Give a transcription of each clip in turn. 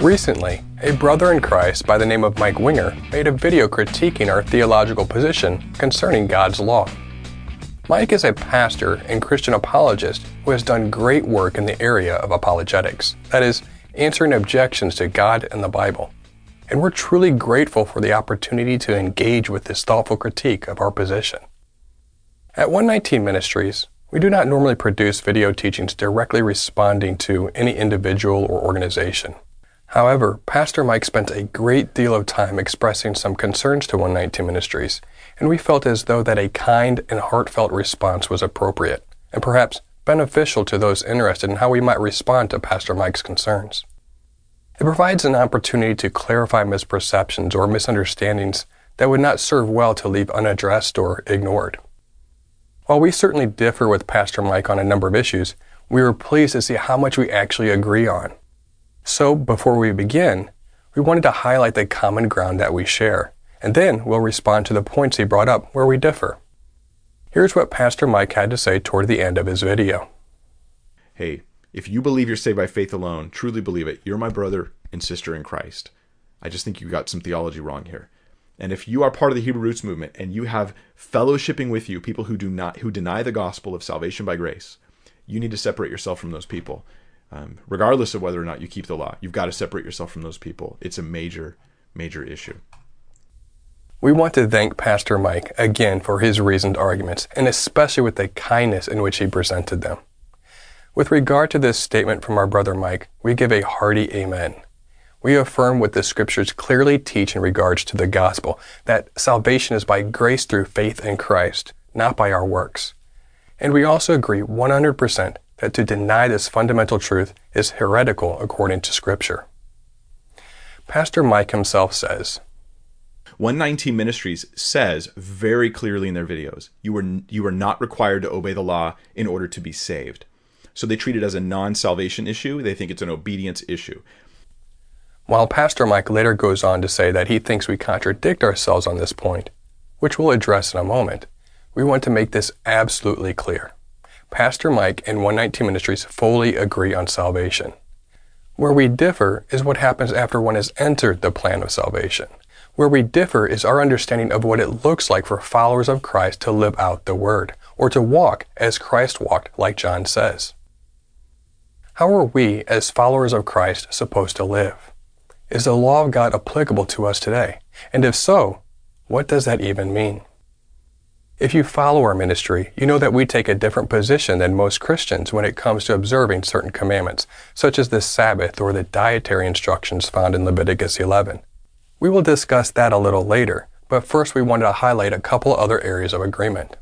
Recently, a brother in Christ by the name of Mike Winger made a video critiquing our theological position concerning God's law. Mike is a pastor and Christian apologist who has done great work in the area of apologetics, that is, answering objections to God and the Bible. And we're truly grateful for the opportunity to engage with this thoughtful critique of our position. At 119 Ministries, we do not normally produce video teachings directly responding to any individual or organization. However, Pastor Mike spent a great deal of time expressing some concerns to 119 Ministries, and we felt as though that a kind and heartfelt response was appropriate, and perhaps beneficial to those interested in how we might respond to Pastor Mike's concerns. It provides an opportunity to clarify misperceptions or misunderstandings that would not serve well to leave unaddressed or ignored. While we certainly differ with Pastor Mike on a number of issues, we were pleased to see how much we actually agree on. So, before we begin, we wanted to highlight the common ground that we share, and then we'll respond to the points he brought up where we differ. Here's what Pastor Mike had to say toward the end of his video. Hey, if you believe you're saved by faith alone, truly believe it, you're my brother and sister in Christ. I just think you got some theology wrong here. And if you are part of the Hebrew roots movement and you have fellowshipping with you people who do not who deny the gospel of salvation by grace, you need to separate yourself from those people um, regardless of whether or not you keep the law. You've got to separate yourself from those people. It's a major, major issue. We want to thank Pastor Mike again for his reasoned arguments, and especially with the kindness in which he presented them. With regard to this statement from our brother Mike, we give a hearty amen. We affirm what the scriptures clearly teach in regards to the gospel, that salvation is by grace through faith in Christ, not by our works. And we also agree 100% that to deny this fundamental truth is heretical according to Scripture. Pastor Mike himself says, 119 Ministries says very clearly in their videos, you are you are not required to obey the law in order to be saved. So they treat it as a non-salvation issue. They think it's an obedience issue. While Pastor Mike later goes on to say that he thinks we contradict ourselves on this point, which we'll address in a moment, we want to make this absolutely clear. Pastor Mike and 119 Ministries fully agree on salvation. Where we differ is what happens after one has entered the plan of salvation. Where we differ is our understanding of what it looks like for followers of Christ to live out the Word, or to walk as Christ walked, like John says. How are we, as followers of Christ, supposed to live? Is the law of God applicable to us today? And if so, what does that even mean? If you follow our ministry, you know that we take a different position than most Christians when it comes to observing certain commandments, such as the Sabbath or the dietary instructions found in Leviticus 11. We will discuss that a little later, but first we wanted to highlight a couple other areas of agreement.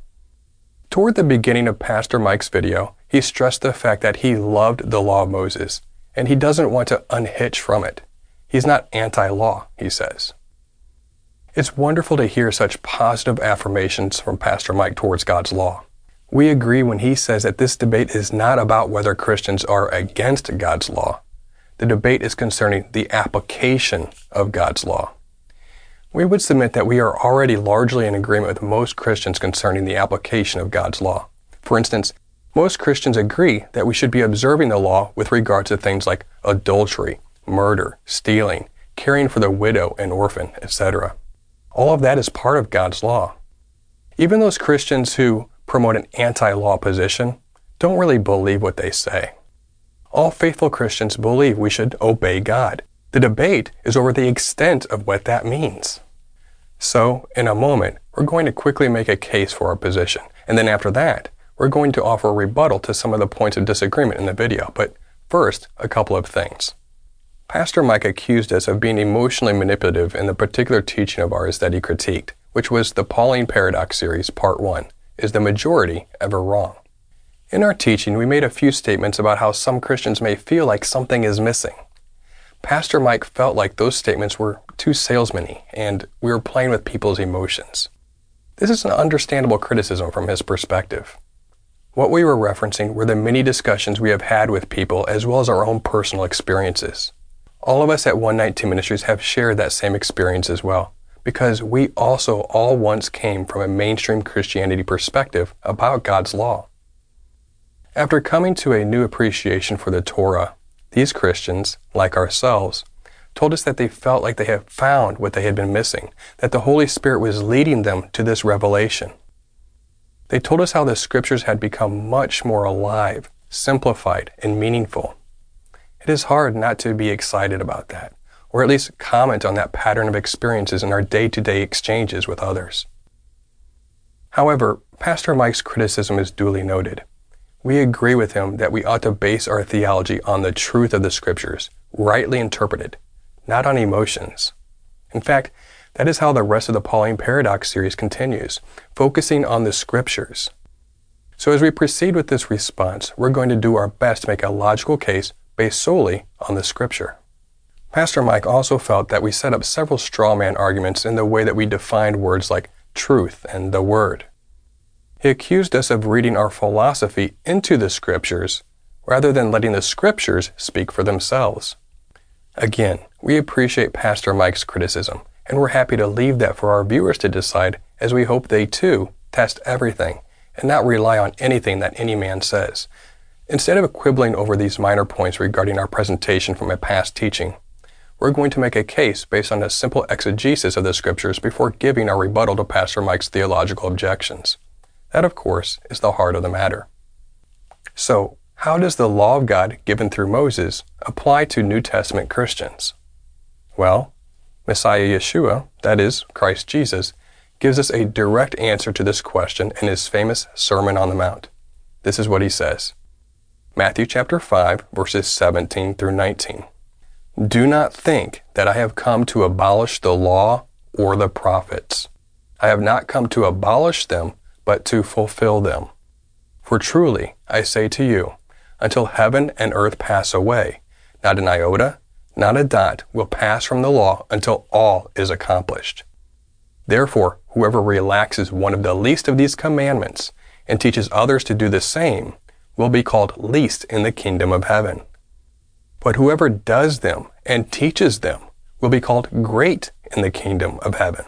Toward the beginning of Pastor Mike's video, he stressed the fact that he loved the law of Moses, and he doesn't want to unhitch from it. He's not anti law, he says. It's wonderful to hear such positive affirmations from Pastor Mike towards God's law. We agree when he says that this debate is not about whether Christians are against God's law. The debate is concerning the application of God's law. We would submit that we are already largely in agreement with most Christians concerning the application of God's law. For instance, most Christians agree that we should be observing the law with regard to things like adultery, murder, stealing, caring for the widow and orphan, etc. All of that is part of God's law. Even those Christians who promote an anti law position don't really believe what they say. All faithful Christians believe we should obey God. The debate is over the extent of what that means. So, in a moment, we're going to quickly make a case for our position, and then after that, we're going to offer a rebuttal to some of the points of disagreement in the video. But first, a couple of things. Pastor Mike accused us of being emotionally manipulative in the particular teaching of ours that he critiqued, which was the Pauline Paradox series, part 1 Is the majority ever wrong? In our teaching, we made a few statements about how some Christians may feel like something is missing. Pastor Mike felt like those statements were too salesman and we were playing with people's emotions. This is an understandable criticism from his perspective. What we were referencing were the many discussions we have had with people as well as our own personal experiences. All of us at 119 Ministries have shared that same experience as well, because we also all once came from a mainstream Christianity perspective about God's law. After coming to a new appreciation for the Torah, these Christians, like ourselves, told us that they felt like they had found what they had been missing, that the Holy Spirit was leading them to this revelation. They told us how the scriptures had become much more alive, simplified, and meaningful. It is hard not to be excited about that, or at least comment on that pattern of experiences in our day to day exchanges with others. However, Pastor Mike's criticism is duly noted. We agree with him that we ought to base our theology on the truth of the scriptures, rightly interpreted, not on emotions. In fact, that is how the rest of the Pauline Paradox series continues, focusing on the scriptures. So as we proceed with this response, we're going to do our best to make a logical case based solely on the scripture. Pastor Mike also felt that we set up several straw man arguments in the way that we defined words like truth and the word. He accused us of reading our philosophy into the scriptures rather than letting the scriptures speak for themselves. Again, we appreciate Pastor Mike's criticism, and we're happy to leave that for our viewers to decide as we hope they too test everything and not rely on anything that any man says. Instead of quibbling over these minor points regarding our presentation from a past teaching, we're going to make a case based on a simple exegesis of the scriptures before giving our rebuttal to Pastor Mike's theological objections. That, of course, is the heart of the matter. So, how does the law of God given through Moses apply to New Testament Christians? Well, Messiah Yeshua, that is, Christ Jesus, gives us a direct answer to this question in his famous Sermon on the Mount. This is what he says Matthew chapter 5, verses 17 through 19. Do not think that I have come to abolish the law or the prophets. I have not come to abolish them, but to fulfill them. For truly, I say to you, until heaven and earth pass away. Not an iota, not a dot will pass from the law until all is accomplished. Therefore, whoever relaxes one of the least of these commandments and teaches others to do the same will be called least in the kingdom of heaven. But whoever does them and teaches them will be called great in the kingdom of heaven.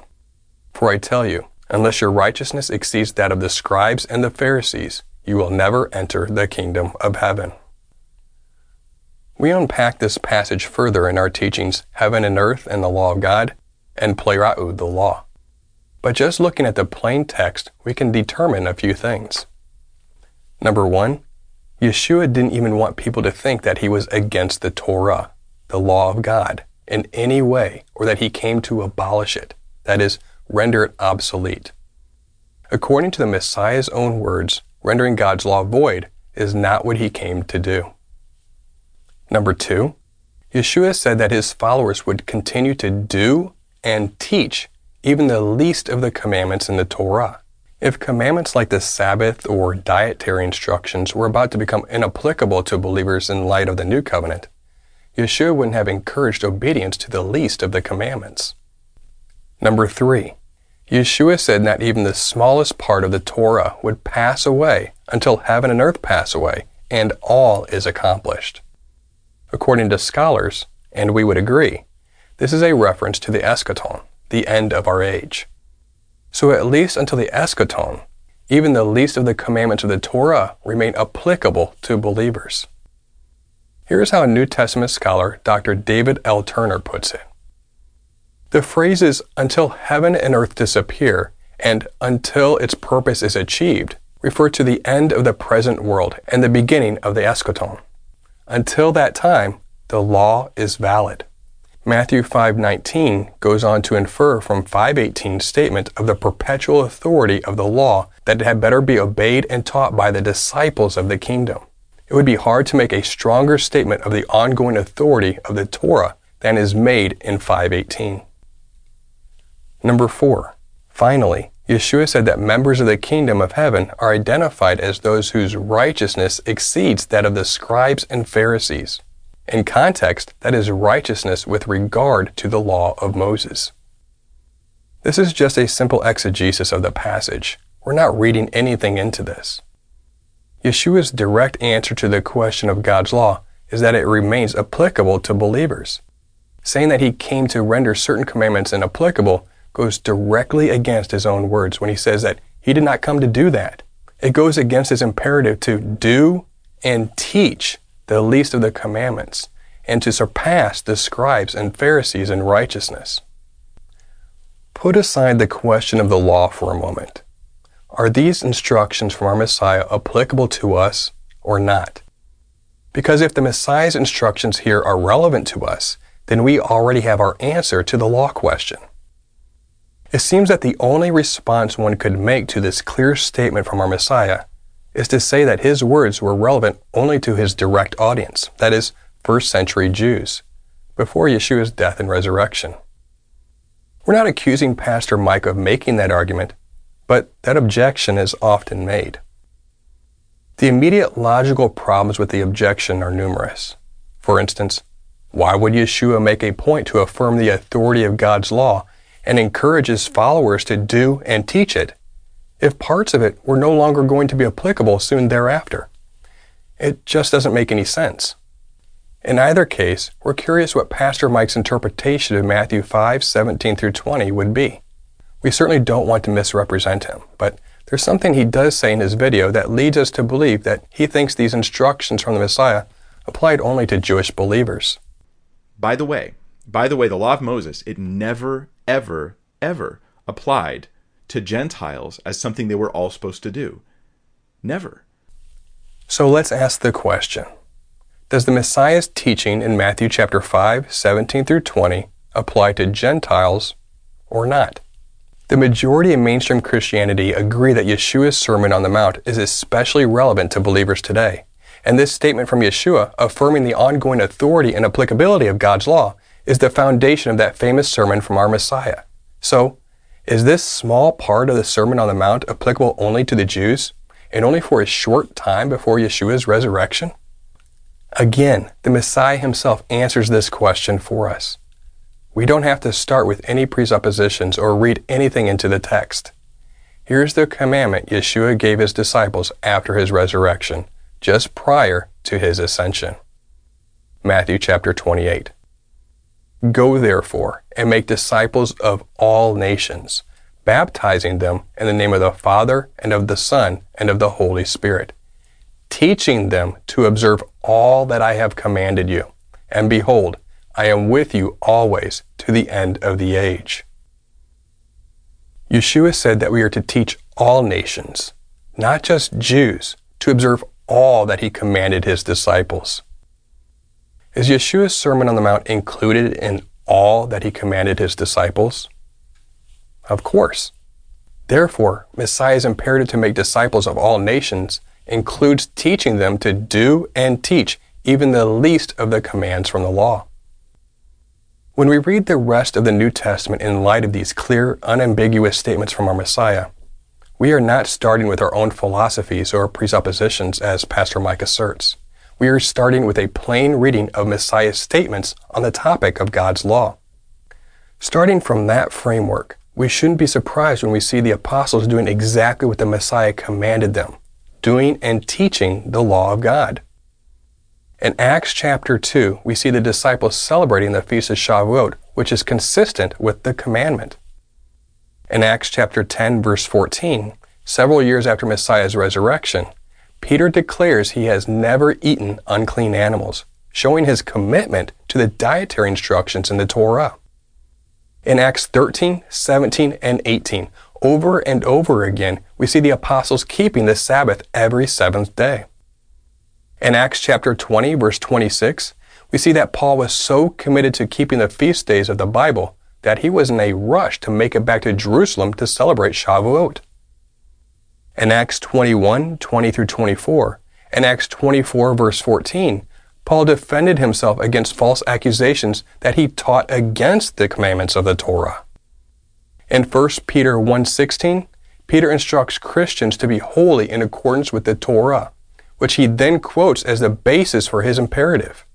For I tell you, unless your righteousness exceeds that of the scribes and the Pharisees, you will never enter the kingdom of heaven. We unpack this passage further in our teachings, Heaven and Earth and the Law of God, and Pleroo, the Law. But just looking at the plain text, we can determine a few things. Number one, Yeshua didn't even want people to think that he was against the Torah, the law of God, in any way, or that he came to abolish it, that is, render it obsolete. According to the Messiah's own words, rendering God's law void is not what he came to do. Number two, Yeshua said that his followers would continue to do and teach even the least of the commandments in the Torah. If commandments like the Sabbath or dietary instructions were about to become inapplicable to believers in light of the new covenant, Yeshua wouldn't have encouraged obedience to the least of the commandments. Number three, Yeshua said that even the smallest part of the Torah would pass away until heaven and earth pass away, and all is accomplished. According to scholars, and we would agree, this is a reference to the eschaton, the end of our age. So at least until the eschaton, even the least of the commandments of the Torah remain applicable to believers. Here's how New Testament scholar, Dr. David L. Turner, puts it. The phrases until heaven and earth disappear and until its purpose is achieved refer to the end of the present world and the beginning of the eschaton. Until that time, the law is valid. Matthew 5:19 goes on to infer from 5:18's statement of the perpetual authority of the law that it had better be obeyed and taught by the disciples of the kingdom. It would be hard to make a stronger statement of the ongoing authority of the Torah than is made in 518. Number four, finally, Yeshua said that members of the kingdom of heaven are identified as those whose righteousness exceeds that of the scribes and Pharisees. In context, that is righteousness with regard to the law of Moses. This is just a simple exegesis of the passage. We're not reading anything into this. Yeshua's direct answer to the question of God's law is that it remains applicable to believers. Saying that he came to render certain commandments inapplicable goes directly against his own words when he says that he did not come to do that. It goes against his imperative to do and teach the least of the commandments and to surpass the scribes and Pharisees in righteousness. Put aside the question of the law for a moment. Are these instructions from our Messiah applicable to us or not? Because if the Messiah's instructions here are relevant to us, then we already have our answer to the law question. It seems that the only response one could make to this clear statement from our Messiah is to say that his words were relevant only to his direct audience, that is, first century Jews, before Yeshua's death and resurrection. We're not accusing Pastor Mike of making that argument, but that objection is often made. The immediate logical problems with the objection are numerous. For instance, why would Yeshua make a point to affirm the authority of God's law and encourage his followers to do and teach it if parts of it were no longer going to be applicable soon thereafter. It just doesn't make any sense. In either case, we're curious what Pastor Mike's interpretation of Matthew 5 17 through 20 would be. We certainly don't want to misrepresent him, but there's something he does say in his video that leads us to believe that he thinks these instructions from the Messiah applied only to Jewish believers. By the way, by the way, the law of Moses, it never, ever, ever applied to Gentiles as something they were all supposed to do. Never. So let's ask the question Does the Messiah's teaching in Matthew chapter 5, 17 through 20 apply to Gentiles or not? The majority of mainstream Christianity agree that Yeshua's Sermon on the Mount is especially relevant to believers today. And this statement from Yeshua, affirming the ongoing authority and applicability of God's law, is the foundation of that famous sermon from our Messiah. So, is this small part of the Sermon on the Mount applicable only to the Jews and only for a short time before Yeshua's resurrection? Again, the Messiah himself answers this question for us. We don't have to start with any presuppositions or read anything into the text. Here's the commandment Yeshua gave his disciples after his resurrection, just prior to his ascension. Matthew chapter 28. Go therefore and make disciples of all nations, baptizing them in the name of the Father and of the Son and of the Holy Spirit, teaching them to observe all that I have commanded you. And behold, I am with you always to the end of the age. Yeshua said that we are to teach all nations, not just Jews, to observe all that he commanded his disciples. Is Yeshua's Sermon on the Mount included in all that he commanded his disciples? Of course. Therefore, Messiah's imperative to make disciples of all nations includes teaching them to do and teach even the least of the commands from the law. When we read the rest of the New Testament in light of these clear, unambiguous statements from our Messiah, we are not starting with our own philosophies or presuppositions as Pastor Mike asserts we are starting with a plain reading of Messiah's statements on the topic of God's law. Starting from that framework, we shouldn't be surprised when we see the apostles doing exactly what the Messiah commanded them, doing and teaching the law of God. In Acts chapter 2, we see the disciples celebrating the feast of Shavuot, which is consistent with the commandment. In Acts chapter 10, verse 14, several years after Messiah's resurrection, Peter declares he has never eaten unclean animals, showing his commitment to the dietary instructions in the Torah. In Acts 13, 17, and 18, over and over again, we see the apostles keeping the Sabbath every seventh day. In Acts chapter 20, verse 26, we see that Paul was so committed to keeping the feast days of the Bible that he was in a rush to make it back to Jerusalem to celebrate Shavuot. In Acts 21, 20 through 24, and Acts 24, verse 14, Paul defended himself against false accusations that he taught against the commandments of the Torah. In 1 Peter 1:16 Peter instructs Christians to be holy in accordance with the Torah, which he then quotes as the basis for his imperative.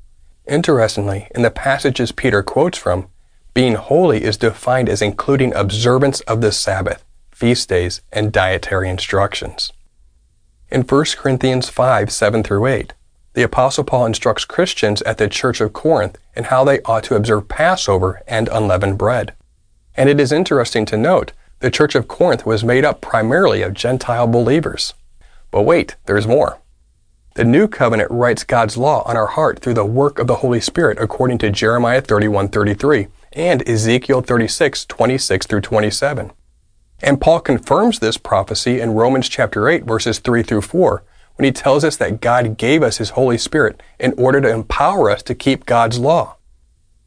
Interestingly, in the passages Peter quotes from, being holy is defined as including observance of the Sabbath, feast days, and dietary instructions. In 1 Corinthians 5 7 through 8, the Apostle Paul instructs Christians at the Church of Corinth in how they ought to observe Passover and unleavened bread. And it is interesting to note the Church of Corinth was made up primarily of Gentile believers. But wait, there's more. The New Covenant writes God's law on our heart through the work of the Holy Spirit according to Jeremiah 31:33 and Ezekiel 36:26 through 27. And Paul confirms this prophecy in Romans chapter 8 verses 3 through 4 when he tells us that God gave us his Holy Spirit in order to empower us to keep God's law.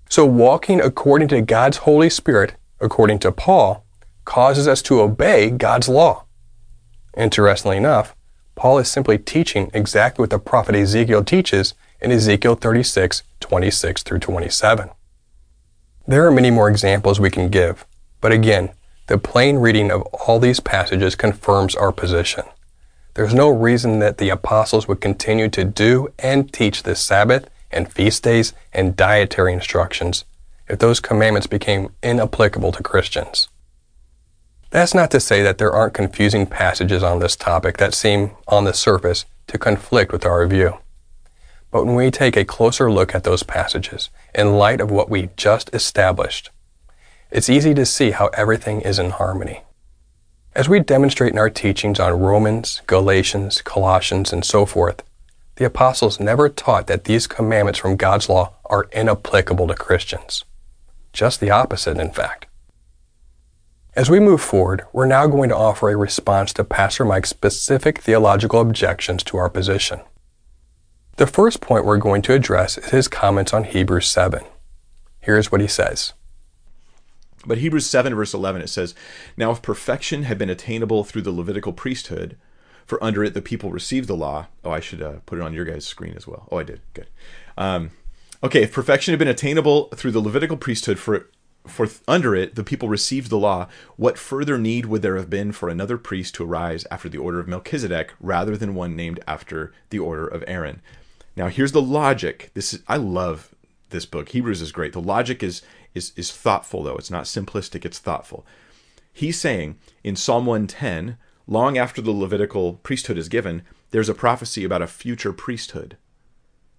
So walking according to God's Holy Spirit, according to Paul, causes us to obey God's law. Interestingly enough, Paul is simply teaching exactly what the prophet Ezekiel teaches in Ezekiel 36, 26 through 27. There are many more examples we can give, but again, the plain reading of all these passages confirms our position. There's no reason that the apostles would continue to do and teach the Sabbath and feast days and dietary instructions if those commandments became inapplicable to Christians. That's not to say that there aren't confusing passages on this topic that seem, on the surface, to conflict with our view. But when we take a closer look at those passages, in light of what we just established, it's easy to see how everything is in harmony. As we demonstrate in our teachings on Romans, Galatians, Colossians, and so forth, the apostles never taught that these commandments from God's law are inapplicable to Christians. Just the opposite, in fact. As we move forward, we're now going to offer a response to Pastor Mike's specific theological objections to our position. The first point we're going to address is his comments on Hebrews 7. Here's what he says. But Hebrews 7, verse 11, it says, Now if perfection had been attainable through the Levitical priesthood, for under it the people received the law. Oh, I should uh, put it on your guys' screen as well. Oh, I did. Good. Um, okay, if perfection had been attainable through the Levitical priesthood, for for under it the people received the law, what further need would there have been for another priest to arise after the order of Melchizedek rather than one named after the order of Aaron? Now here's the logic. This is I love this book. Hebrews is great. The logic is is is thoughtful though. It's not simplistic, it's thoughtful. He's saying in Psalm 110, long after the Levitical priesthood is given, there's a prophecy about a future priesthood.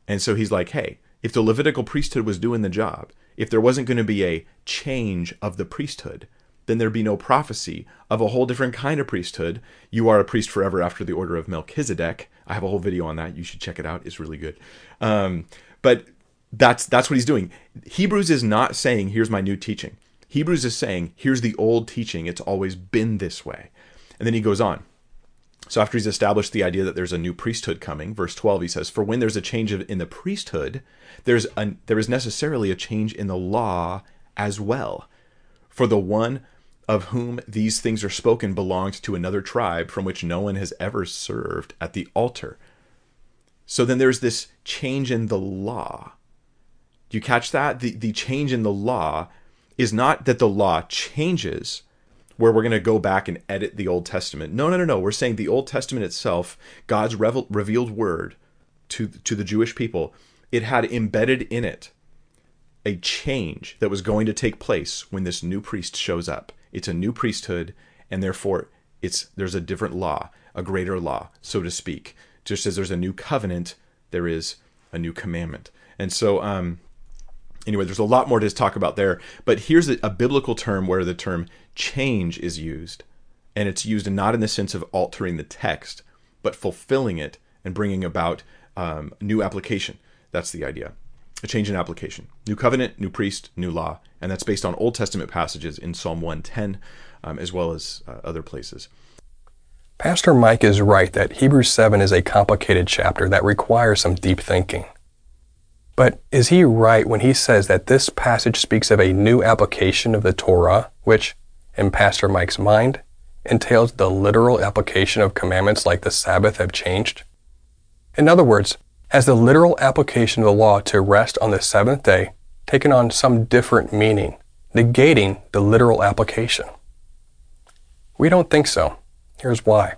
And so he's like, hey, if the Levitical priesthood was doing the job, if there wasn't going to be a change of the priesthood, then there'd be no prophecy of a whole different kind of priesthood. You are a priest forever after the order of Melchizedek. I have a whole video on that. You should check it out. It's really good. Um, but that's that's what he's doing. Hebrews is not saying here's my new teaching. Hebrews is saying here's the old teaching. It's always been this way. And then he goes on. So after he's established the idea that there's a new priesthood coming, verse 12 he says, "For when there's a change in the priesthood, there's a, there is necessarily a change in the law as well. For the one of whom these things are spoken belonged to another tribe from which no one has ever served at the altar." So then there's this change in the law. Do you catch that? The the change in the law is not that the law changes, where we're going to go back and edit the Old Testament. No, no, no, no. We're saying the Old Testament itself, God's revel- revealed word to to the Jewish people, it had embedded in it a change that was going to take place when this new priest shows up. It's a new priesthood, and therefore it's there's a different law, a greater law, so to speak. Just as there's a new covenant, there is a new commandment. And so, um, anyway, there's a lot more to talk about there. But here's a, a biblical term where the term change is used, and it's used not in the sense of altering the text, but fulfilling it and bringing about um, new application. That's the idea. A change in application. New covenant, new priest, new law. And that's based on Old Testament passages in Psalm 110, um, as well as uh, other places. Pastor Mike is right that Hebrews 7 is a complicated chapter that requires some deep thinking. But is he right when he says that this passage speaks of a new application of the Torah, which, in Pastor Mike's mind, entails the literal application of commandments like the Sabbath have changed? In other words, has the literal application of the law to rest on the seventh day taken on some different meaning, negating the literal application? We don't think so. Here's why.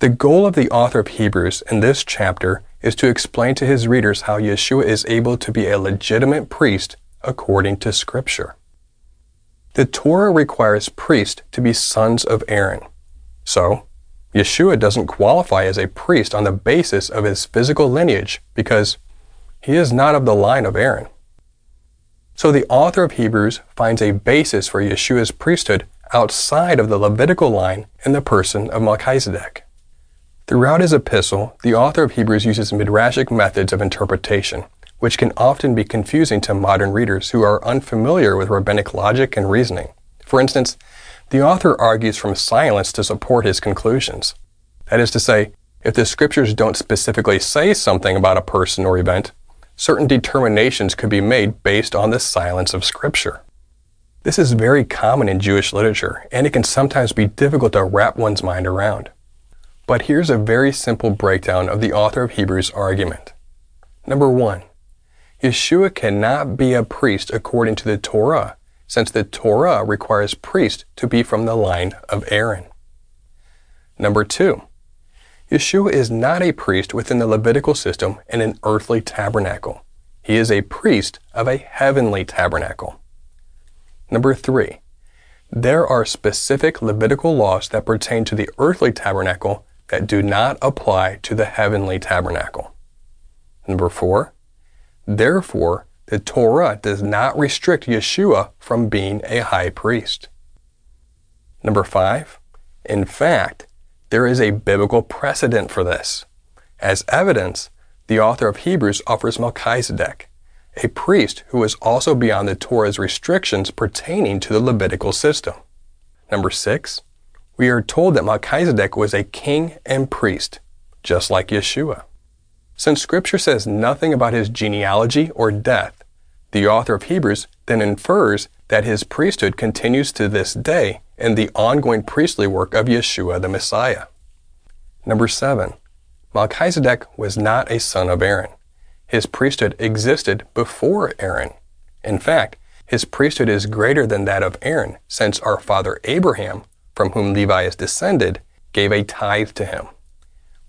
The goal of the author of Hebrews in this chapter is to explain to his readers how Yeshua is able to be a legitimate priest according to Scripture. The Torah requires priests to be sons of Aaron. So, Yeshua doesn't qualify as a priest on the basis of his physical lineage because he is not of the line of Aaron. So the author of Hebrews finds a basis for Yeshua's priesthood outside of the Levitical line in the person of Melchizedek. Throughout his epistle, the author of Hebrews uses midrashic methods of interpretation, which can often be confusing to modern readers who are unfamiliar with rabbinic logic and reasoning. For instance, the author argues from silence to support his conclusions. That is to say, if the scriptures don't specifically say something about a person or event, certain determinations could be made based on the silence of scripture. This is very common in Jewish literature, and it can sometimes be difficult to wrap one's mind around. But here's a very simple breakdown of the author of Hebrews' argument. Number one, Yeshua cannot be a priest according to the Torah, since the Torah requires priests to be from the line of Aaron. Number two, Yeshua is not a priest within the Levitical system in an earthly tabernacle. He is a priest of a heavenly tabernacle. Number three, there are specific Levitical laws that pertain to the earthly tabernacle that do not apply to the heavenly tabernacle. Number four, therefore, the Torah does not restrict Yeshua from being a high priest. Number five, in fact, there is a biblical precedent for this. As evidence, the author of Hebrews offers Melchizedek, a priest who is also beyond the Torah's restrictions pertaining to the Levitical system. Number six, we are told that Melchizedek was a king and priest, just like Yeshua. Since Scripture says nothing about his genealogy or death, the author of Hebrews then infers that his priesthood continues to this day in the ongoing priestly work of Yeshua the Messiah. Number seven, Melchizedek was not a son of Aaron. His priesthood existed before Aaron. In fact, his priesthood is greater than that of Aaron, since our father Abraham from whom Levi is descended, gave a tithe to him.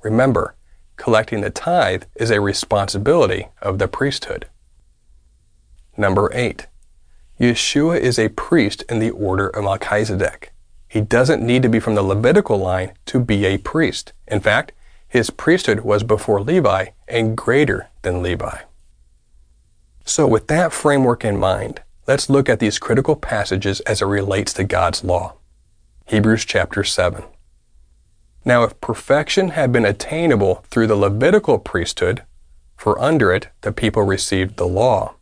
Remember, collecting the tithe is a responsibility of the priesthood. Number 8. Yeshua is a priest in the order of Melchizedek. He doesn't need to be from the Levitical line to be a priest. In fact, his priesthood was before Levi and greater than Levi. So, with that framework in mind, let's look at these critical passages as it relates to God's law. Hebrews chapter 7. Now, if perfection had been attainable through the Levitical priesthood, for under it the people received the law,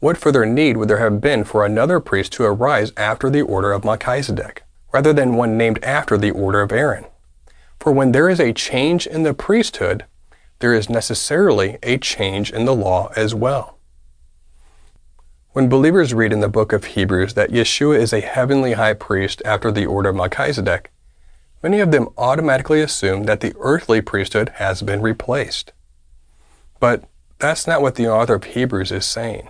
what further need would there have been for another priest to arise after the order of Melchizedek, rather than one named after the order of Aaron? For when there is a change in the priesthood, there is necessarily a change in the law as well. When believers read in the book of Hebrews that Yeshua is a heavenly high priest after the order of Melchizedek, many of them automatically assume that the earthly priesthood has been replaced. But that's not what the author of Hebrews is saying.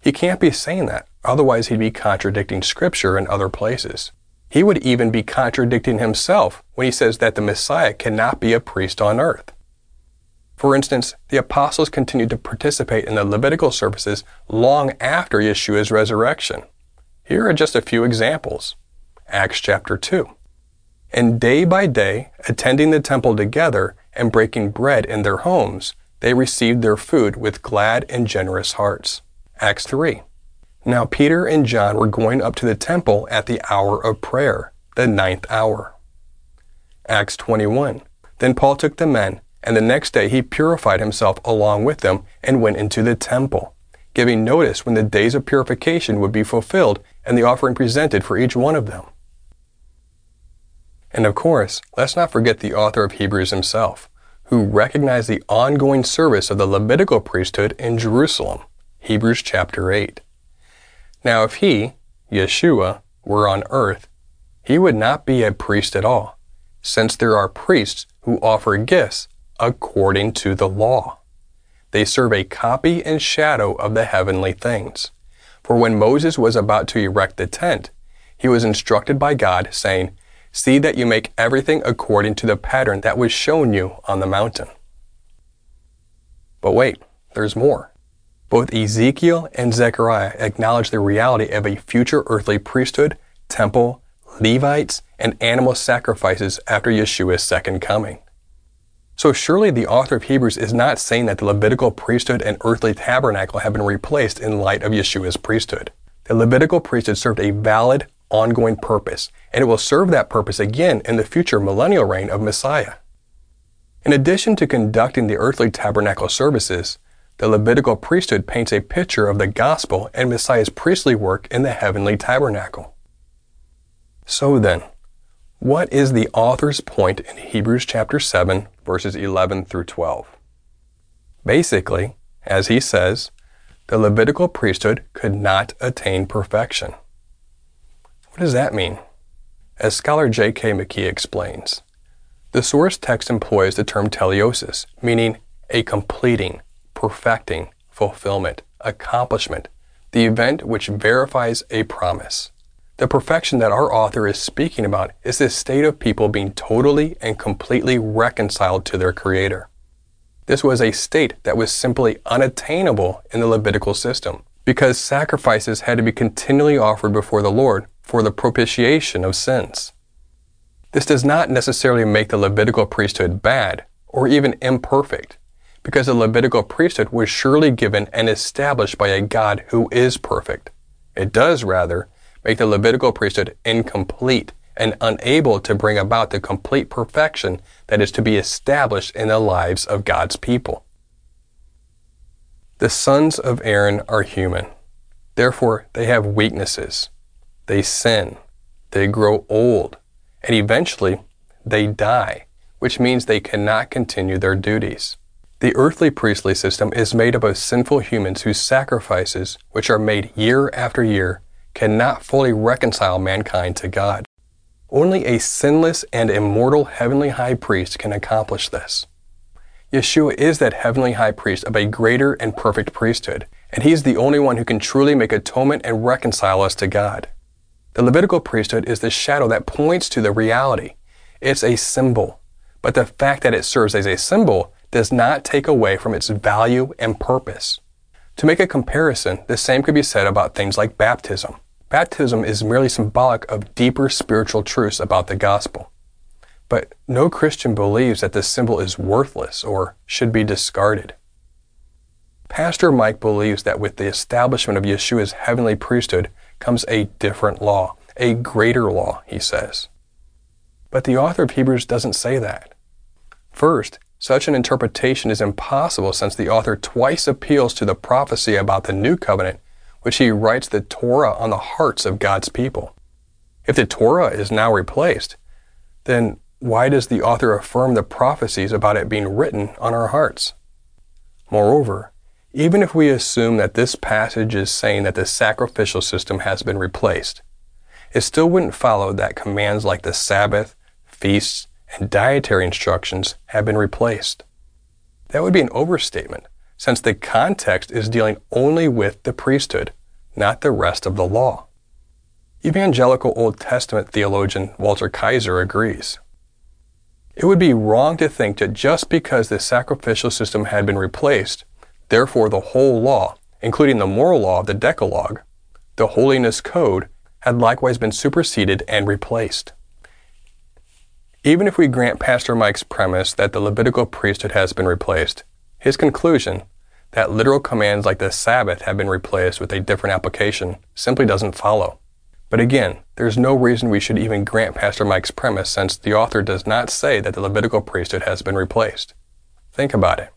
He can't be saying that, otherwise, he'd be contradicting Scripture in other places. He would even be contradicting himself when he says that the Messiah cannot be a priest on earth. For instance, the apostles continued to participate in the Levitical services long after Yeshua's resurrection. Here are just a few examples. Acts chapter 2. And day by day, attending the temple together and breaking bread in their homes, they received their food with glad and generous hearts. Acts 3. Now Peter and John were going up to the temple at the hour of prayer, the ninth hour. Acts 21. Then Paul took the men and the next day he purified himself along with them and went into the temple, giving notice when the days of purification would be fulfilled and the offering presented for each one of them. And of course, let's not forget the author of Hebrews himself, who recognized the ongoing service of the Levitical priesthood in Jerusalem, Hebrews chapter 8. Now, if he, Yeshua, were on earth, he would not be a priest at all, since there are priests who offer gifts according to the law. They serve a copy and shadow of the heavenly things. For when Moses was about to erect the tent, he was instructed by God, saying, See that you make everything according to the pattern that was shown you on the mountain. But wait, there's more. Both Ezekiel and Zechariah acknowledge the reality of a future earthly priesthood, temple, Levites, and animal sacrifices after Yeshua's second coming. So surely the author of Hebrews is not saying that the Levitical priesthood and earthly tabernacle have been replaced in light of Yeshua's priesthood. The Levitical priesthood served a valid, ongoing purpose, and it will serve that purpose again in the future millennial reign of Messiah. In addition to conducting the earthly tabernacle services, the Levitical priesthood paints a picture of the gospel and Messiah's priestly work in the heavenly tabernacle. So then, what is the author's point in Hebrews chapter 7, verses 11 through 12? Basically, as he says, the Levitical priesthood could not attain perfection. What does that mean? As scholar J.K. McKee explains, the source text employs the term teleiosis, meaning a completing, perfecting, fulfillment, accomplishment, the event which verifies a promise. The perfection that our author is speaking about is this state of people being totally and completely reconciled to their Creator. This was a state that was simply unattainable in the Levitical system because sacrifices had to be continually offered before the Lord for the propitiation of sins. This does not necessarily make the Levitical priesthood bad or even imperfect, because the Levitical priesthood was surely given and established by a God who is perfect. It does, rather, make the Levitical priesthood incomplete and unable to bring about the complete perfection that is to be established in the lives of God's people. The sons of Aaron are human. Therefore, they have weaknesses. They sin. They grow old. And eventually, they die, which means they cannot continue their duties. The earthly priestly system is made up of sinful humans whose sacrifices, which are made year after year, cannot fully reconcile mankind to God. Only a sinless and immortal heavenly high priest can accomplish this. Yeshua is that heavenly high priest of a greater and perfect priesthood, and he is the only one who can truly make atonement and reconcile us to God. The Levitical priesthood is the shadow that points to the reality. It's a symbol, but the fact that it serves as a symbol does not take away from its value and purpose. To make a comparison, the same could be said about things like baptism. Baptism is merely symbolic of deeper spiritual truths about the gospel. But no Christian believes that this symbol is worthless or should be discarded. Pastor Mike believes that with the establishment of Yeshua's heavenly priesthood comes a different law, a greater law, he says. But the author of Hebrews doesn't say that. First, such an interpretation is impossible since the author twice appeals to the prophecy about the new covenant, which he writes the Torah on the hearts of God's people. If the Torah is now replaced, then why does the author affirm the prophecies about it being written on our hearts? Moreover, even if we assume that this passage is saying that the sacrificial system has been replaced, it still wouldn't follow that commands like the Sabbath, feasts, and dietary instructions have been replaced. That would be an overstatement, since the context is dealing only with the priesthood, not the rest of the law. Evangelical Old Testament theologian Walter Kaiser agrees. It would be wrong to think that just because the sacrificial system had been replaced, therefore the whole law, including the moral law of the Decalogue, the holiness code, had likewise been superseded and replaced. Even if we grant Pastor Mike's premise that the Levitical priesthood has been replaced, his conclusion that literal commands like the Sabbath have been replaced with a different application simply doesn't follow. But again, there's no reason we should even grant Pastor Mike's premise since the author does not say that the Levitical priesthood has been replaced. Think about it.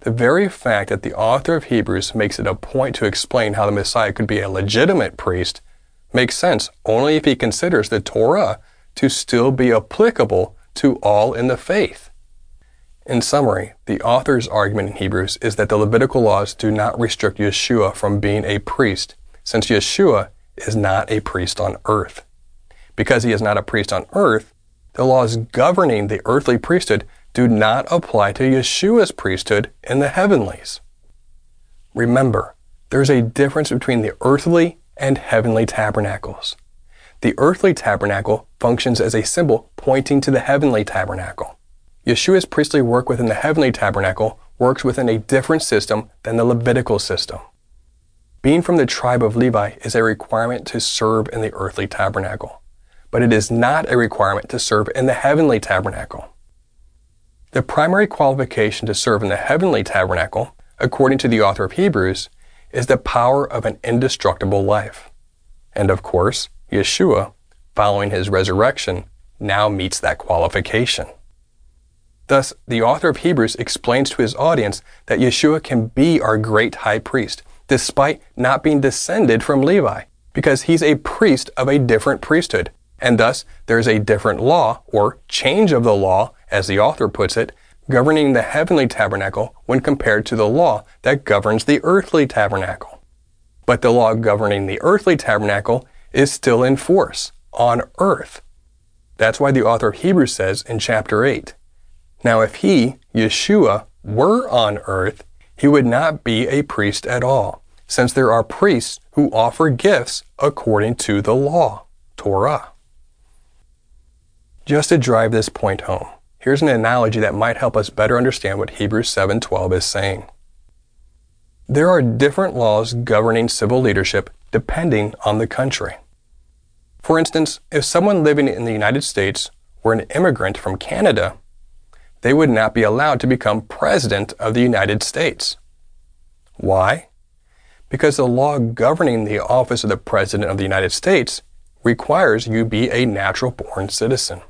The very fact that the author of Hebrews makes it a point to explain how the Messiah could be a legitimate priest makes sense only if he considers the Torah to still be applicable to all in the faith. In summary, the author's argument in Hebrews is that the Levitical laws do not restrict Yeshua from being a priest, since Yeshua is not a priest on earth. Because he is not a priest on earth, the laws governing the earthly priesthood do not apply to Yeshua's priesthood in the heavenlies. Remember, there's a difference between the earthly and heavenly tabernacles. The earthly tabernacle functions as a symbol pointing to the heavenly tabernacle. Yeshua's priestly work within the heavenly tabernacle works within a different system than the Levitical system. Being from the tribe of Levi is a requirement to serve in the earthly tabernacle, but it is not a requirement to serve in the heavenly tabernacle. The primary qualification to serve in the heavenly tabernacle, according to the author of Hebrews, is the power of an indestructible life. And of course, Yeshua, following his resurrection, now meets that qualification. Thus, the author of Hebrews explains to his audience that Yeshua can be our great high priest, despite not being descended from Levi, because he's a priest of a different priesthood, and thus there is a different law, or change of the law, as the author puts it, governing the heavenly tabernacle when compared to the law that governs the earthly tabernacle. But the law governing the earthly tabernacle is still in force on earth. That's why the author of Hebrews says in chapter 8 Now, if he, Yeshua, were on earth, he would not be a priest at all, since there are priests who offer gifts according to the law, Torah. Just to drive this point home, here's an analogy that might help us better understand what Hebrews 7:12 is saying. There are different laws governing civil leadership depending on the country. For instance, if someone living in the United States were an immigrant from Canada, they would not be allowed to become President of the United States. Why? Because the law governing the office of the President of the United States requires you be a natural born citizen.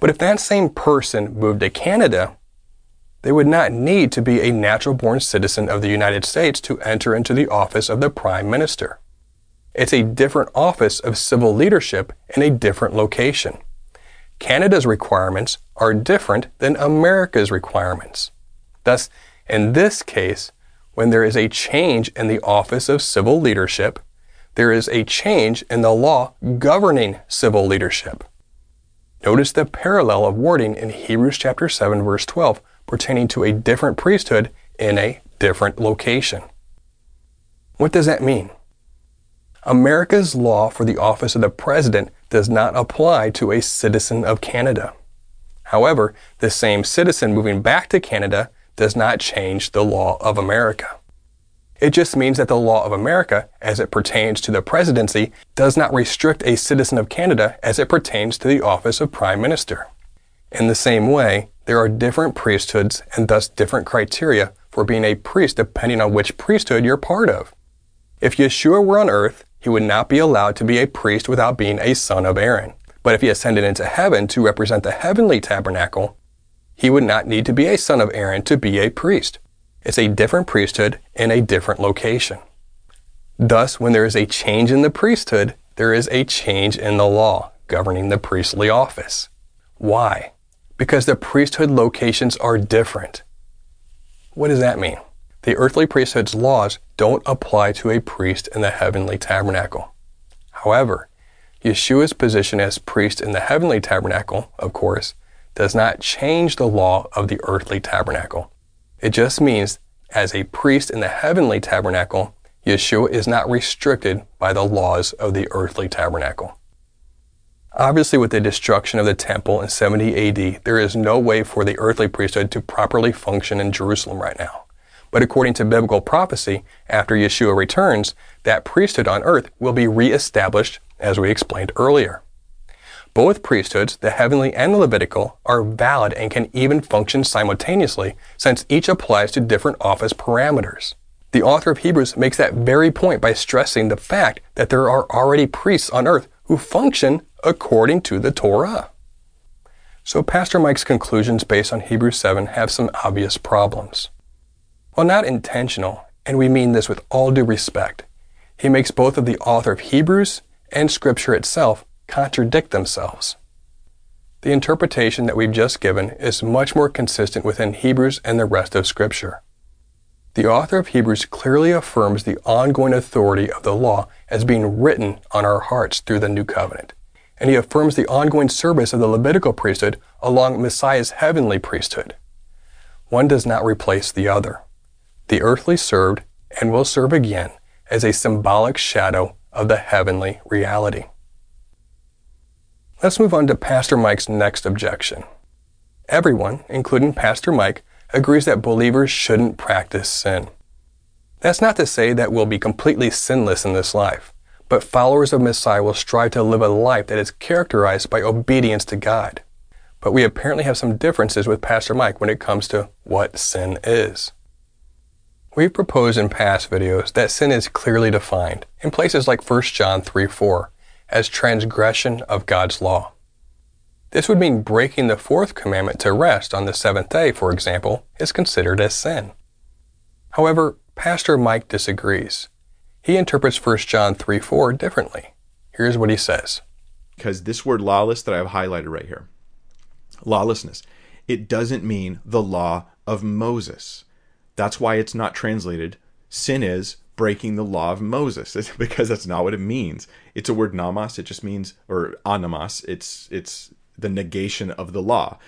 But if that same person moved to Canada, they would not need to be a natural born citizen of the United States to enter into the office of the Prime Minister. It's a different office of civil leadership in a different location. Canada's requirements are different than America's requirements. Thus, in this case, when there is a change in the office of civil leadership, there is a change in the law governing civil leadership. Notice the parallel of wording in Hebrews chapter 7 verse 12 pertaining to a different priesthood in a different location. What does that mean? America's law for the office of the president does not apply to a citizen of Canada. However, the same citizen moving back to Canada does not change the law of America. It just means that the law of America, as it pertains to the presidency, does not restrict a citizen of Canada as it pertains to the office of Prime Minister. In the same way, there are different priesthoods and thus different criteria for being a priest depending on which priesthood you're part of. If Yeshua were on earth, he would not be allowed to be a priest without being a son of Aaron. But if he ascended into heaven to represent the heavenly tabernacle, he would not need to be a son of Aaron to be a priest. It's a different priesthood in a different location. Thus, when there is a change in the priesthood, there is a change in the law governing the priestly office. Why? Because the priesthood locations are different. What does that mean? The earthly priesthood's laws don't apply to a priest in the heavenly tabernacle. However, Yeshua's position as priest in the heavenly tabernacle, of course, does not change the law of the earthly tabernacle. It just means, as a priest in the heavenly tabernacle, Yeshua is not restricted by the laws of the earthly tabernacle. Obviously, with the destruction of the temple in 70 AD, there is no way for the earthly priesthood to properly function in Jerusalem right now. But according to biblical prophecy, after Yeshua returns, that priesthood on earth will be reestablished, as we explained earlier. Both priesthoods, the heavenly and the Levitical, are valid and can even function simultaneously, since each applies to different office parameters. The author of Hebrews makes that very point by stressing the fact that there are already priests on earth who function according to the Torah. So Pastor Mike's conclusions based on Hebrews 7 have some obvious problems. While not intentional, and we mean this with all due respect, he makes both of the author of Hebrews and Scripture itself contradict themselves. The interpretation that we've just given is much more consistent within Hebrews and the rest of Scripture. The author of Hebrews clearly affirms the ongoing authority of the law as being written on our hearts through the new covenant. And he affirms the ongoing service of the Levitical priesthood along Messiah's heavenly priesthood. One does not replace the other. The earthly served and will serve again as a symbolic shadow of the heavenly reality. Let's move on to Pastor Mike's next objection. Everyone, including Pastor Mike, agrees that believers shouldn't practice sin. That's not to say that we'll be completely sinless in this life, but followers of Messiah will strive to live a life that is characterized by obedience to God. But we apparently have some differences with Pastor Mike when it comes to what sin is. We've proposed in past videos that sin is clearly defined in places like 1 John 3 4 as transgression of God's law. This would mean breaking the fourth commandment to rest on the seventh day, for example, is considered as sin. However, Pastor Mike disagrees. He interprets 1 John 3 4 differently. Here's what he says. Because this word lawless that I have highlighted right here, lawlessness, it doesn't mean the law of Moses. That's why it's not translated. Sin is breaking the law of Moses because that's not what it means. It's a word nomos. It just means or anomos. It's it's the negation of the law.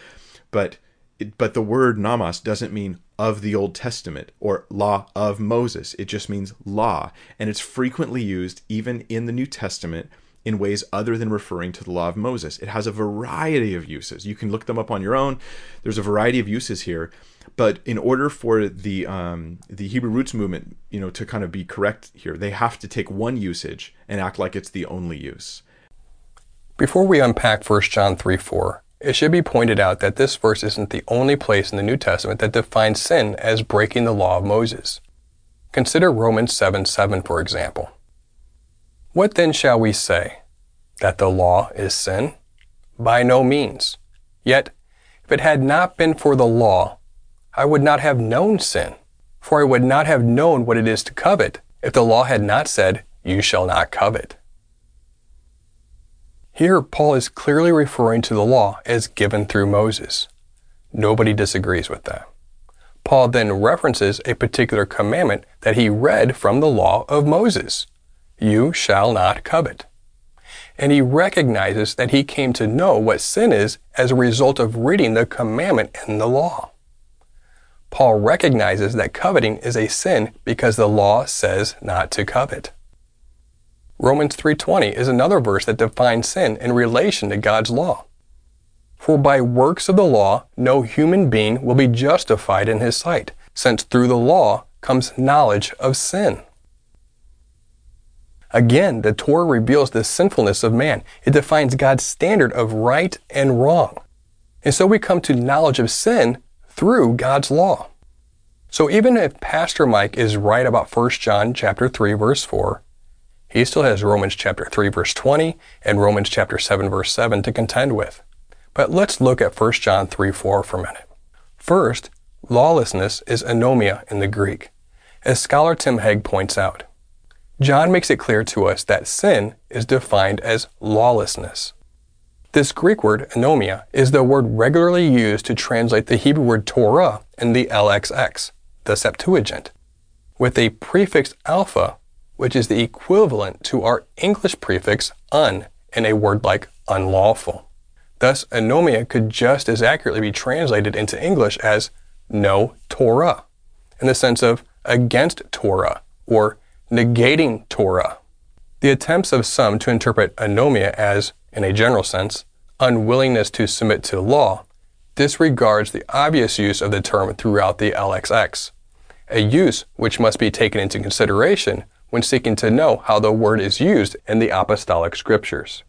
But it, but the word nomos doesn't mean of the Old Testament or law of Moses. It just means law, and it's frequently used even in the New Testament in ways other than referring to the law of Moses. It has a variety of uses. You can look them up on your own. There's a variety of uses here, but in order for the um, the Hebrew roots movement, you know, to kind of be correct here, they have to take one usage and act like it's the only use. Before we unpack 1 John 3 4, it should be pointed out that this verse isn't the only place in the New Testament that defines sin as breaking the law of Moses. Consider Romans 7 7, for example. What then shall we say? That the law is sin? By no means. Yet, if it had not been for the law, I would not have known sin, for I would not have known what it is to covet if the law had not said, You shall not covet. Here, Paul is clearly referring to the law as given through Moses. Nobody disagrees with that. Paul then references a particular commandment that he read from the law of Moses You shall not covet. And he recognizes that he came to know what sin is as a result of reading the commandment in the law. Paul recognizes that coveting is a sin because the law says not to covet. Romans 3:20 is another verse that defines sin in relation to God's law. For by works of the law no human being will be justified in his sight, since through the law comes knowledge of sin. Again, the Torah reveals the sinfulness of man. It defines God's standard of right and wrong. And so we come to knowledge of sin through God's law. So even if Pastor Mike is right about 1 John chapter 3 verse 4, he still has Romans chapter 3 verse 20 and Romans chapter 7 verse 7 to contend with. But let's look at 1 John 3 4 for a minute. First, lawlessness is anomia in the Greek, as scholar Tim Hegg points out. John makes it clear to us that sin is defined as lawlessness. This Greek word, anomia, is the word regularly used to translate the Hebrew word Torah in the LXX, the Septuagint, with a prefix alpha which is the equivalent to our English prefix un in a word like unlawful. Thus, anomia could just as accurately be translated into English as no Torah, in the sense of against Torah or negating Torah. The attempts of some to interpret anomia as, in a general sense, unwillingness to submit to law disregards the obvious use of the term throughout the LXX, a use which must be taken into consideration when seeking to know how the word is used in the apostolic scriptures.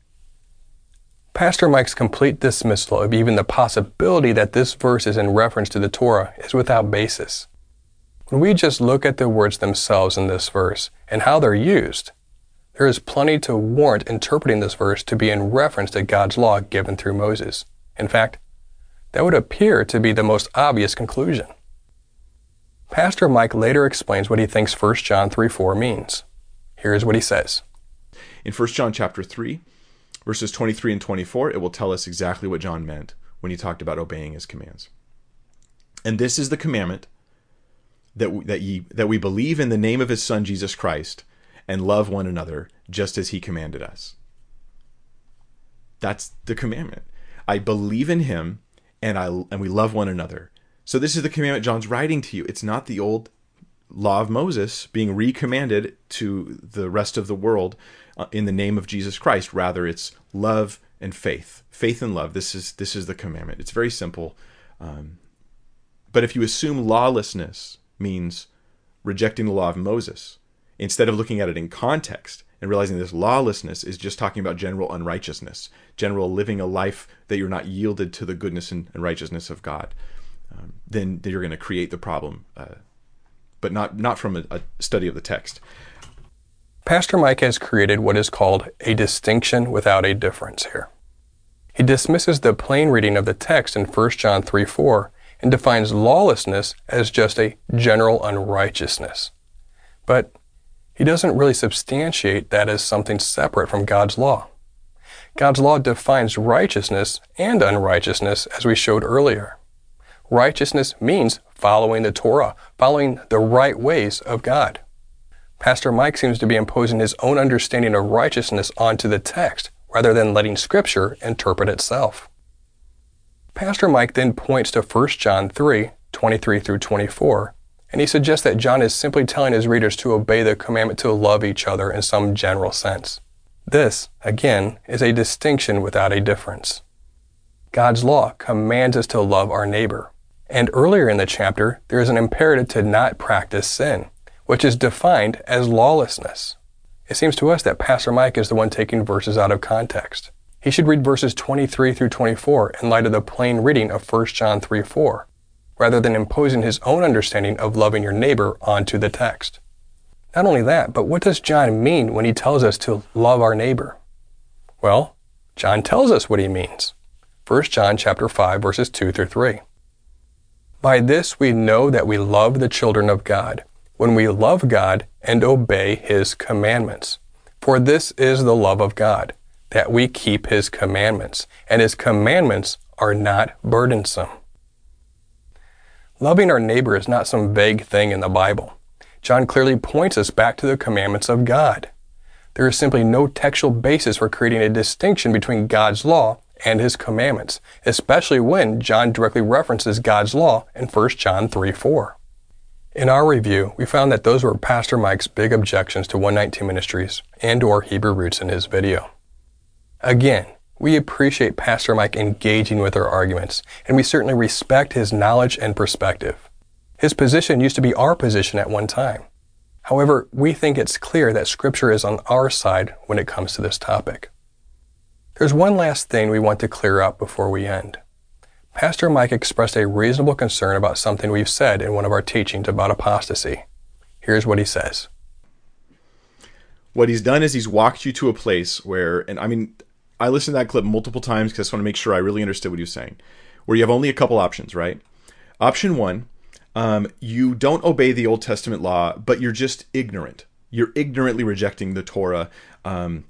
Pastor Mike's complete dismissal of even the possibility that this verse is in reference to the Torah is without basis. When we just look at the words themselves in this verse and how they're used, there is plenty to warrant interpreting this verse to be in reference to God's law given through Moses. In fact, that would appear to be the most obvious conclusion. Pastor Mike later explains what he thinks 1 John 3 4 means. Here's what he says. In 1 John chapter 3, verses 23 and 24, it will tell us exactly what John meant when he talked about obeying his commands. And this is the commandment that we, that ye that we believe in the name of his son Jesus Christ and love one another just as he commanded us. That's the commandment. I believe in him and I and we love one another. So this is the commandment John's writing to you. It's not the old law of Moses being recommanded to the rest of the world uh, in the name of Jesus Christ. Rather, it's love and faith. Faith and love. This is this is the commandment. It's very simple. Um, but if you assume lawlessness means rejecting the law of Moses, instead of looking at it in context and realizing this lawlessness is just talking about general unrighteousness, general living a life that you're not yielded to the goodness and, and righteousness of God, um, then, you're going to create the problem, uh, but not not from a, a study of the text. Pastor Mike has created what is called a distinction without a difference here. He dismisses the plain reading of the text in 1 John 3 4 and defines lawlessness as just a general unrighteousness. But he doesn't really substantiate that as something separate from God's law. God's law defines righteousness and unrighteousness as we showed earlier. Righteousness means following the Torah, following the right ways of God. Pastor Mike seems to be imposing his own understanding of righteousness onto the text rather than letting Scripture interpret itself. Pastor Mike then points to 1 John 3 23 through 24 and he suggests that John is simply telling his readers to obey the commandment to love each other in some general sense. This, again, is a distinction without a difference. God's law commands us to love our neighbor. And earlier in the chapter, there is an imperative to not practice sin, which is defined as lawlessness. It seems to us that Pastor Mike is the one taking verses out of context. He should read verses 23 through 24 in light of the plain reading of 1 John 3 4 rather than imposing his own understanding of loving your neighbor onto the text. Not only that, but what does John mean when he tells us to love our neighbor? Well, John tells us what he means. 1 John chapter 5 verses 2 through 3. By this we know that we love the children of God, when we love God and obey his commandments. For this is the love of God, that we keep his commandments, and his commandments are not burdensome. Loving our neighbor is not some vague thing in the Bible. John clearly points us back to the commandments of God. There is simply no textual basis for creating a distinction between God's law and his commandments, especially when John directly references God's law in 1 John 3 4. In our review, we found that those were Pastor Mike's big objections to 119 Ministries and or Hebrew Roots in his video. Again, we appreciate Pastor Mike engaging with our arguments, and we certainly respect his knowledge and perspective. His position used to be our position at one time. However, we think it's clear that Scripture is on our side when it comes to this topic. There's one last thing we want to clear up before we end. Pastor Mike expressed a reasonable concern about something we've said in one of our teachings about apostasy. Here's what he says. What he's done is he's walked you to a place where, and I mean, I listened to that clip multiple times because I just want to make sure I really understood what he was saying. Where you have only a couple options, right? Option one, um, you don't obey the Old Testament law, but you're just ignorant. You're ignorantly rejecting the Torah. Um,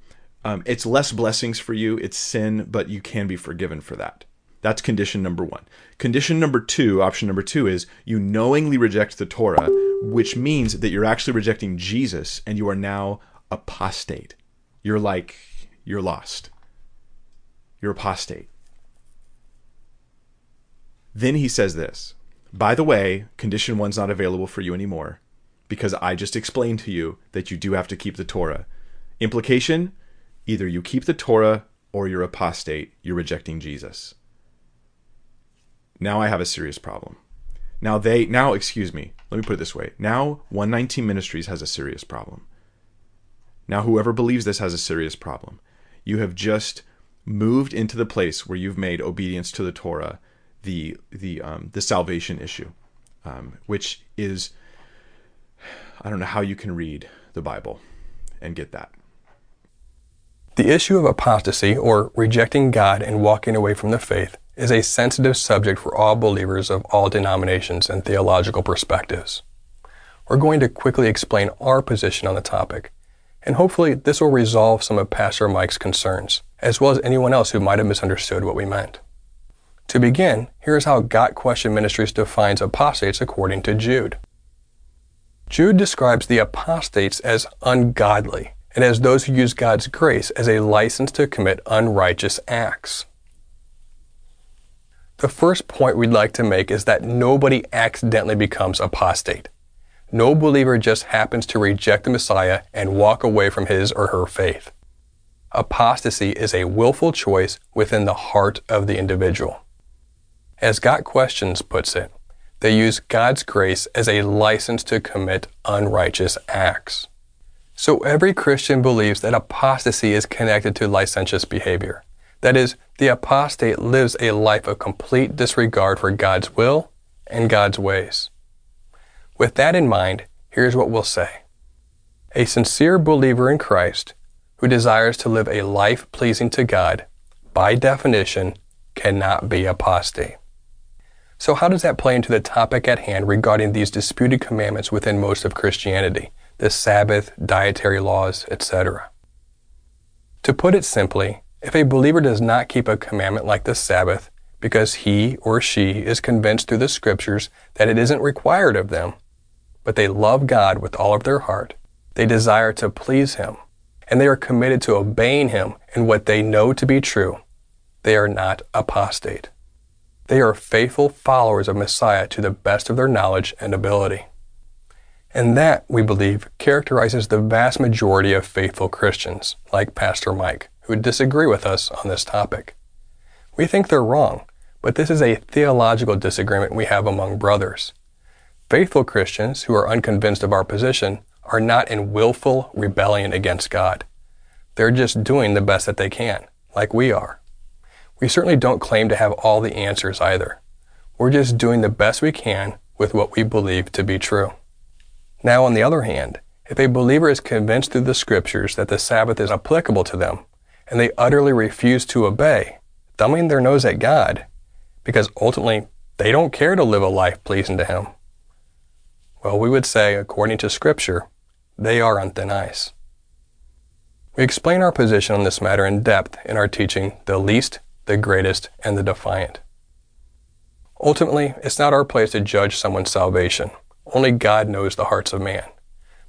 um, it's less blessings for you. It's sin, but you can be forgiven for that. That's condition number one. Condition number two, option number two, is you knowingly reject the Torah, which means that you're actually rejecting Jesus and you are now apostate. You're like, you're lost you're apostate. Then he says this By the way, condition one's not available for you anymore because I just explained to you that you do have to keep the Torah. Implication either you keep the Torah or you're apostate, you're rejecting Jesus. Now I have a serious problem. Now they, now, excuse me, let me put it this way. Now 119 Ministries has a serious problem. Now whoever believes this has a serious problem. You have just moved into the place where you've made obedience to the Torah the the um, the salvation issue, um, which is I don't know how you can read the Bible and get that. The issue of apostasy, or rejecting God and walking away from the faith, is a sensitive subject for all believers of all denominations and theological perspectives. We're going to quickly explain our position on the topic, and hopefully this will resolve some of Pastor Mike's concerns as well as anyone else who might have misunderstood what we meant. To begin, here's how Got Question Ministries defines apostates according to Jude. Jude describes the apostates as ungodly and as those who use God's grace as a license to commit unrighteous acts. The first point we'd like to make is that nobody accidentally becomes apostate. No believer just happens to reject the Messiah and walk away from his or her faith. apostasy is a willful choice within the heart of the individual. As Got Questions puts it, they use God's grace as a license to commit unrighteous acts. So every Christian believes that apostasy is connected to licentious behavior. That is, the apostate lives a life of complete disregard for God's will and God's ways. With that in mind, here's what we'll say. A sincere believer in Christ who desires to live a life pleasing to God, by definition, cannot be apostate. So, how does that play into the topic at hand regarding these disputed commandments within most of Christianity, the Sabbath, dietary laws, etc.? To put it simply, if a believer does not keep a commandment like the Sabbath because he or she is convinced through the scriptures that it isn't required of them, but they love God with all of their heart, they desire to please Him, and they are committed to obeying Him in what they know to be true, they are not apostate. They are faithful followers of Messiah to the best of their knowledge and ability. And that, we believe, characterizes the vast majority of faithful Christians, like Pastor Mike, who disagree with us on this topic. We think they're wrong, but this is a theological disagreement we have among brothers. Faithful Christians who are unconvinced of our position are not in willful rebellion against God. They're just doing the best that they can, like we are. We certainly don't claim to have all the answers either. We're just doing the best we can with what we believe to be true. Now, on the other hand, if a believer is convinced through the scriptures that the Sabbath is applicable to them, and they utterly refuse to obey, thumbing their nose at God, because ultimately they don't care to live a life pleasing to Him, well, we would say, according to Scripture, they are on thin ice. We explain our position on this matter in depth in our teaching, The Least, the Greatest, and the Defiant. Ultimately, it's not our place to judge someone's salvation. Only God knows the hearts of man.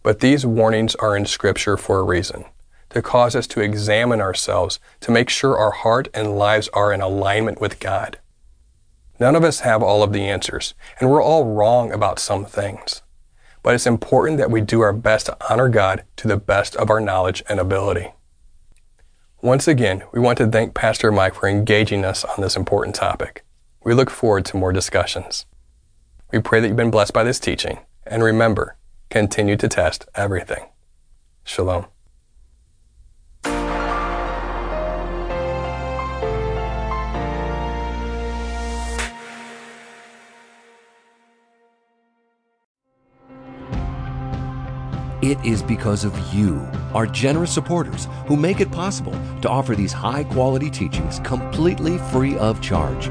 But these warnings are in Scripture for a reason to cause us to examine ourselves to make sure our heart and lives are in alignment with God. None of us have all of the answers, and we're all wrong about some things. But it's important that we do our best to honor God to the best of our knowledge and ability. Once again, we want to thank Pastor Mike for engaging us on this important topic. We look forward to more discussions. We pray that you've been blessed by this teaching, and remember, continue to test everything. Shalom. It is because of you, our generous supporters, who make it possible to offer these high quality teachings completely free of charge.